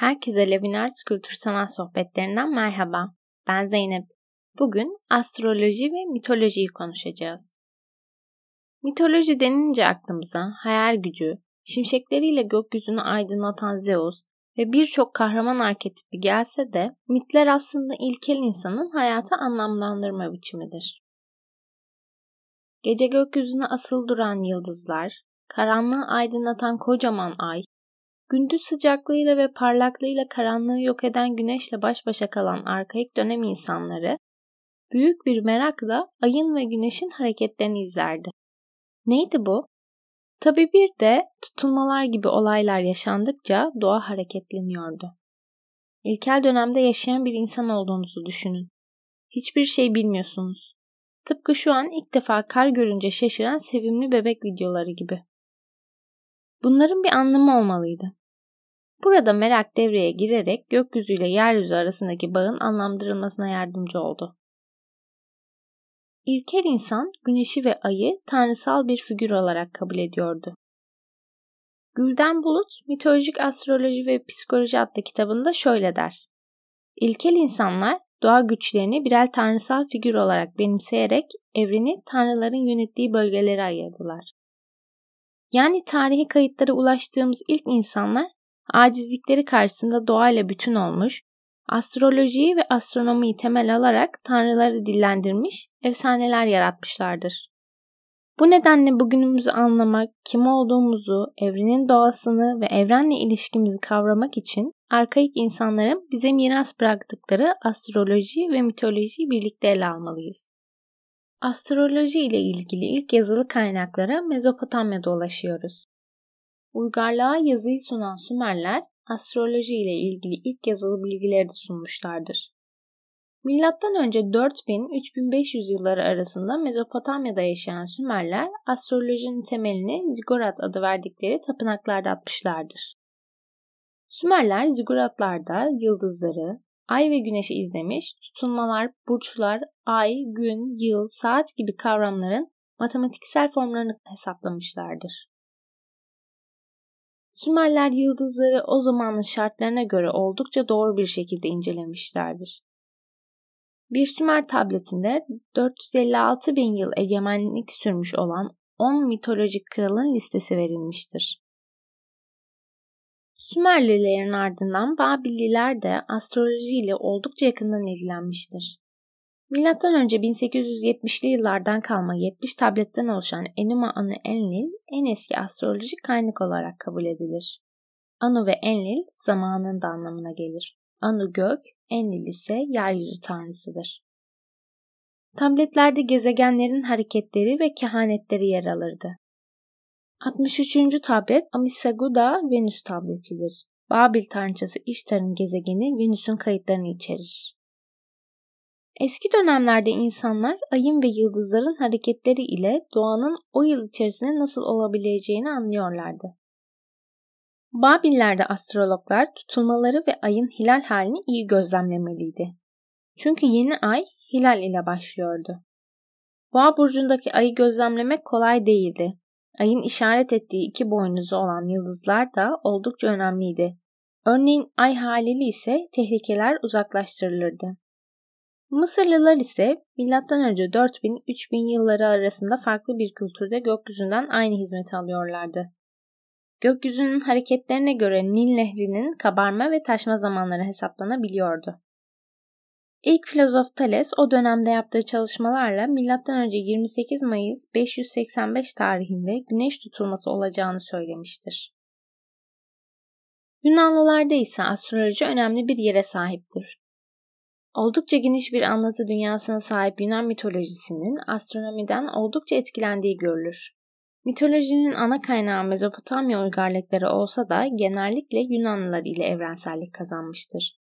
Herkese Levinars Kültür Sanat Sohbetlerinden merhaba. Ben Zeynep. Bugün astroloji ve mitolojiyi konuşacağız. Mitoloji denince aklımıza hayal gücü, şimşekleriyle gökyüzünü aydınlatan Zeus ve birçok kahraman arketipi gelse de mitler aslında ilkel insanın hayatı anlamlandırma biçimidir. Gece gökyüzüne asıl duran yıldızlar, karanlığı aydınlatan kocaman ay Gündüz sıcaklığıyla ve parlaklığıyla karanlığı yok eden güneşle baş başa kalan arkaik dönem insanları büyük bir merakla ayın ve güneşin hareketlerini izlerdi. Neydi bu? Tabi bir de tutulmalar gibi olaylar yaşandıkça doğa hareketleniyordu. İlkel dönemde yaşayan bir insan olduğunuzu düşünün. Hiçbir şey bilmiyorsunuz. Tıpkı şu an ilk defa kar görünce şaşıran sevimli bebek videoları gibi. Bunların bir anlamı olmalıydı. Burada merak devreye girerek gökyüzüyle yeryüzü arasındaki bağın anlamlandırılmasına yardımcı oldu. İlkel insan güneşi ve ayı tanrısal bir figür olarak kabul ediyordu. Gülden Bulut, Mitolojik Astroloji ve Psikoloji adlı kitabında şöyle der. İlkel insanlar doğa güçlerini birer tanrısal figür olarak benimseyerek evreni tanrıların yönettiği bölgelere ayırdılar. Yani tarihi kayıtlara ulaştığımız ilk insanlar acizlikleri karşısında doğayla bütün olmuş, astrolojiyi ve astronomiyi temel alarak tanrıları dillendirmiş, efsaneler yaratmışlardır. Bu nedenle bugünümüzü anlamak, kim olduğumuzu, evrenin doğasını ve evrenle ilişkimizi kavramak için arkaik insanların bize miras bıraktıkları astroloji ve mitolojiyi birlikte ele almalıyız. Astroloji ile ilgili ilk yazılı kaynaklara Mezopotamya'da ulaşıyoruz. Uygarlığa yazıyı sunan Sümerler astroloji ile ilgili ilk yazılı bilgileri de sunmuşlardır. Milattan önce 4000-3500 yılları arasında Mezopotamya'da yaşayan Sümerler astrolojinin temelini Zigorat adı verdikleri tapınaklarda atmışlardır. Sümerler Zigoratlarda yıldızları, ay ve güneşi izlemiş, tutulmalar, burçlar, ay, gün, yıl, saat gibi kavramların matematiksel formlarını hesaplamışlardır. Sümerler yıldızları o zamanın şartlarına göre oldukça doğru bir şekilde incelemişlerdir. Bir Sümer tabletinde 456 bin yıl egemenlik sürmüş olan 10 mitolojik kralın listesi verilmiştir. Sümerlilerin ardından Babilliler de astroloji ile oldukça yakından ilgilenmiştir. Önce 1870'li yıllardan kalma 70 tabletten oluşan Enuma Anu Enlil en eski astrolojik kaynak olarak kabul edilir. Anu ve Enlil zamanın da anlamına gelir. Anu gök, Enlil ise yeryüzü tanrısıdır. Tabletlerde gezegenlerin hareketleri ve kehanetleri yer alırdı. 63. tablet Amisaguda Venüs tabletidir. Babil tanrıçası İştar'ın gezegeni Venüs'ün kayıtlarını içerir. Eski dönemlerde insanlar ayın ve yıldızların hareketleri ile doğanın o yıl içerisinde nasıl olabileceğini anlıyorlardı. Babillerde astrologlar tutulmaları ve ayın hilal halini iyi gözlemlemeliydi. Çünkü yeni ay hilal ile başlıyordu. Boğa burcundaki ayı gözlemlemek kolay değildi. Ayın işaret ettiği iki boynuzu olan yıldızlar da oldukça önemliydi. Örneğin ay halili ise tehlikeler uzaklaştırılırdı. Mısırlılar ise M.Ö. 4000-3000 yılları arasında farklı bir kültürde gökyüzünden aynı hizmeti alıyorlardı. Gökyüzünün hareketlerine göre Nil Nehri'nin kabarma ve taşma zamanları hesaplanabiliyordu. İlk filozof Thales o dönemde yaptığı çalışmalarla M.Ö. 28 Mayıs 585 tarihinde güneş tutulması olacağını söylemiştir. Yunanlılarda ise astroloji önemli bir yere sahiptir. Oldukça geniş bir anlatı dünyasına sahip Yunan mitolojisinin astronomiden oldukça etkilendiği görülür. Mitolojinin ana kaynağı Mezopotamya uygarlıkları olsa da genellikle Yunanlılar ile evrensellik kazanmıştır.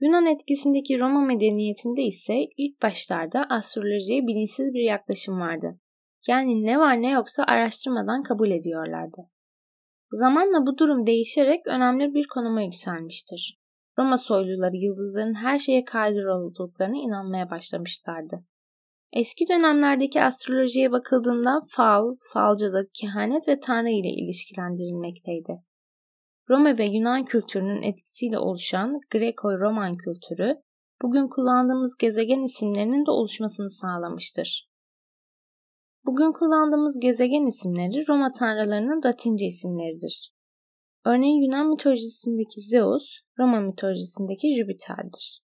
Yunan etkisindeki Roma medeniyetinde ise ilk başlarda astrolojiye bilinçsiz bir yaklaşım vardı. Yani ne var ne yoksa araştırmadan kabul ediyorlardı. Zamanla bu durum değişerek önemli bir konuma yükselmiştir. Roma soyluları yıldızların her şeye kadir olduklarına inanmaya başlamışlardı. Eski dönemlerdeki astrolojiye bakıldığında fal, falcılık, kehanet ve tanrı ile ilişkilendirilmekteydi. Roma ve Yunan kültürünün etkisiyle oluşan Greko-Roman kültürü, bugün kullandığımız gezegen isimlerinin de oluşmasını sağlamıştır. Bugün kullandığımız gezegen isimleri Roma tanrılarının Latince isimleridir. Örneğin Yunan mitolojisindeki Zeus, Roma mitolojisindeki Jüpiter'dir.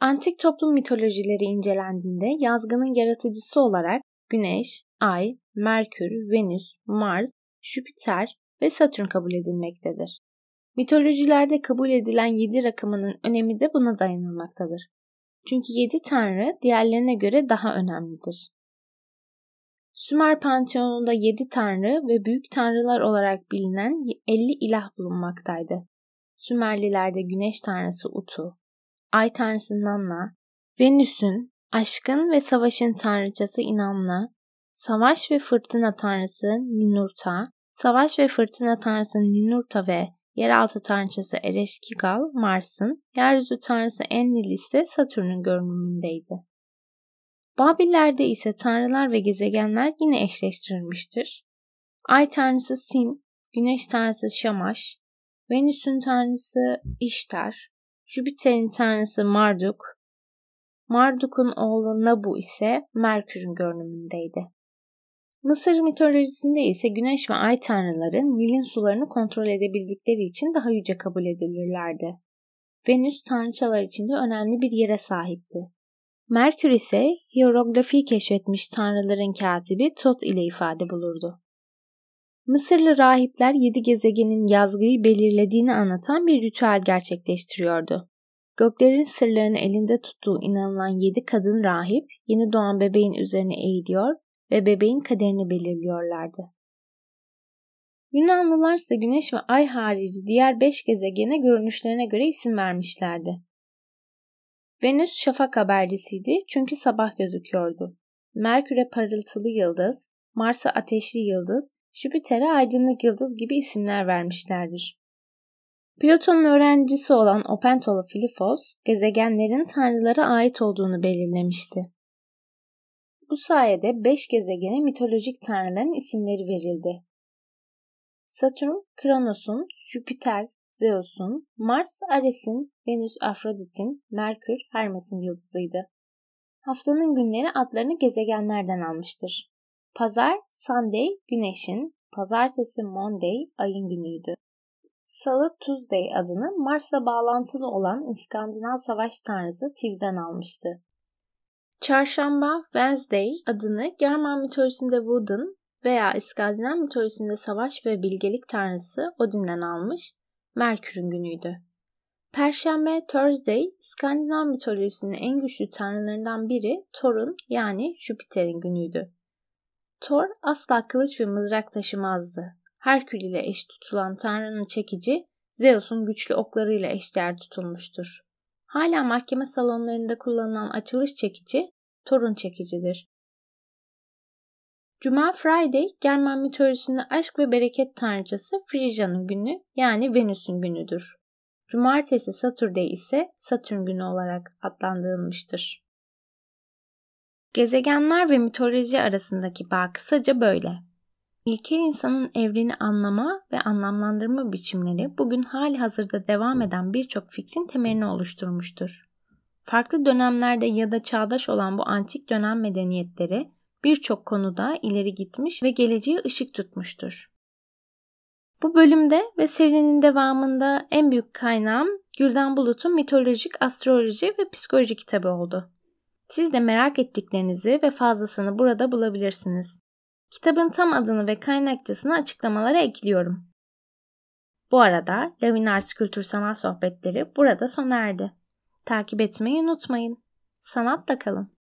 Antik toplum mitolojileri incelendiğinde yazgının yaratıcısı olarak Güneş, Ay, Merkür, Venüs, Mars, Jüpiter ve Satürn kabul edilmektedir. Mitolojilerde kabul edilen yedi rakamının önemi de buna dayanılmaktadır. Çünkü yedi tanrı diğerlerine göre daha önemlidir. Sümer Panteonu'nda yedi tanrı ve büyük tanrılar olarak bilinen 50 ilah bulunmaktaydı. Sümerlilerde güneş tanrısı Utu, ay tanrısı Nanna, Venüs'ün aşkın ve savaşın tanrıçası Inanna, savaş ve fırtına tanrısı Ninurta, savaş ve fırtına tanrısı Ninurta ve yeraltı tanrıçası Ereşkigal Mars'ın, yeryüzü tanrısı Enlil ise Satürn'ün görünümündeydi. Babillerde ise tanrılar ve gezegenler yine eşleştirilmiştir. Ay tanrısı Sin, güneş tanrısı Şamaş, Venüs'ün tanrısı İştar, Jüpiter'in tanrısı Marduk, Marduk'un oğlu Nabu ise Merkür'ün görünümündeydi. Mısır mitolojisinde ise güneş ve ay tanrıları Nil'in sularını kontrol edebildikleri için daha yüce kabul edilirlerdi. Venüs tanrıçalar içinde önemli bir yere sahipti. Merkür ise hierografi keşfetmiş tanrıların katibi Tot ile ifade bulurdu. Mısırlı rahipler yedi gezegenin yazgıyı belirlediğini anlatan bir ritüel gerçekleştiriyordu. Göklerin sırlarını elinde tuttuğu inanılan yedi kadın rahip yeni doğan bebeğin üzerine eğiliyor ve bebeğin kaderini belirliyorlardı. Yunanlılar ise güneş ve ay harici diğer beş gezegene görünüşlerine göre isim vermişlerdi. Venüs şafak habercisiydi çünkü sabah gözüküyordu. Merkür'e parıltılı yıldız, Mars'a ateşli yıldız, Jüpiter'e aydınlık yıldız gibi isimler vermişlerdir. Platon'un öğrencisi olan Opentolu Filifos, gezegenlerin tanrılara ait olduğunu belirlemişti. Bu sayede beş gezegene mitolojik tanrıların isimleri verildi. Satürn, Kronos'un, Jüpiter, Zeus'un, Mars, Ares'in, Venüs, Afrodit'in, Merkür, Hermes'in yıldızıydı. Haftanın günleri adlarını gezegenlerden almıştır. Pazar, Sunday, Güneş'in, Pazartesi, Monday, Ay'ın günüydü. Salı, Tuesday adını Mars'la bağlantılı olan İskandinav savaş tanrısı Tiv'den almıştı. Çarşamba, Wednesday adını German mitolojisinde Woden veya İskandinav mitolojisinde savaş ve bilgelik tanrısı Odin'den almış, Merkür'ün günüydü. Perşembe, Thursday, İskandinav mitolojisinin en güçlü tanrılarından biri Thor'un yani Jüpiter'in günüydü. Thor asla kılıç ve mızrak taşımazdı. Herkül ile eş tutulan tanrının çekici, Zeus'un güçlü oklarıyla eşdeğer tutulmuştur. Hala mahkeme salonlarında kullanılan açılış çekici, Thor'un çekicidir. Cuma Friday, German mitolojisinde aşk ve bereket tanrıçası Frisia'nın günü yani Venüs'ün günüdür. Cumartesi Saturday ise Satürn günü olarak adlandırılmıştır. Gezegenler ve mitoloji arasındaki bağ kısaca böyle. İlkel insanın evreni anlama ve anlamlandırma biçimleri bugün hali hazırda devam eden birçok fikrin temelini oluşturmuştur. Farklı dönemlerde ya da çağdaş olan bu antik dönem medeniyetleri birçok konuda ileri gitmiş ve geleceğe ışık tutmuştur. Bu bölümde ve serinin devamında en büyük kaynağım Gülden Bulut'un mitolojik astroloji ve psikoloji kitabı oldu. Siz de merak ettiklerinizi ve fazlasını burada bulabilirsiniz. Kitabın tam adını ve kaynakçasını açıklamalara ekliyorum. Bu arada Lavinars Kültür Sanat Sohbetleri burada sona erdi. Takip etmeyi unutmayın. Sanatla kalın.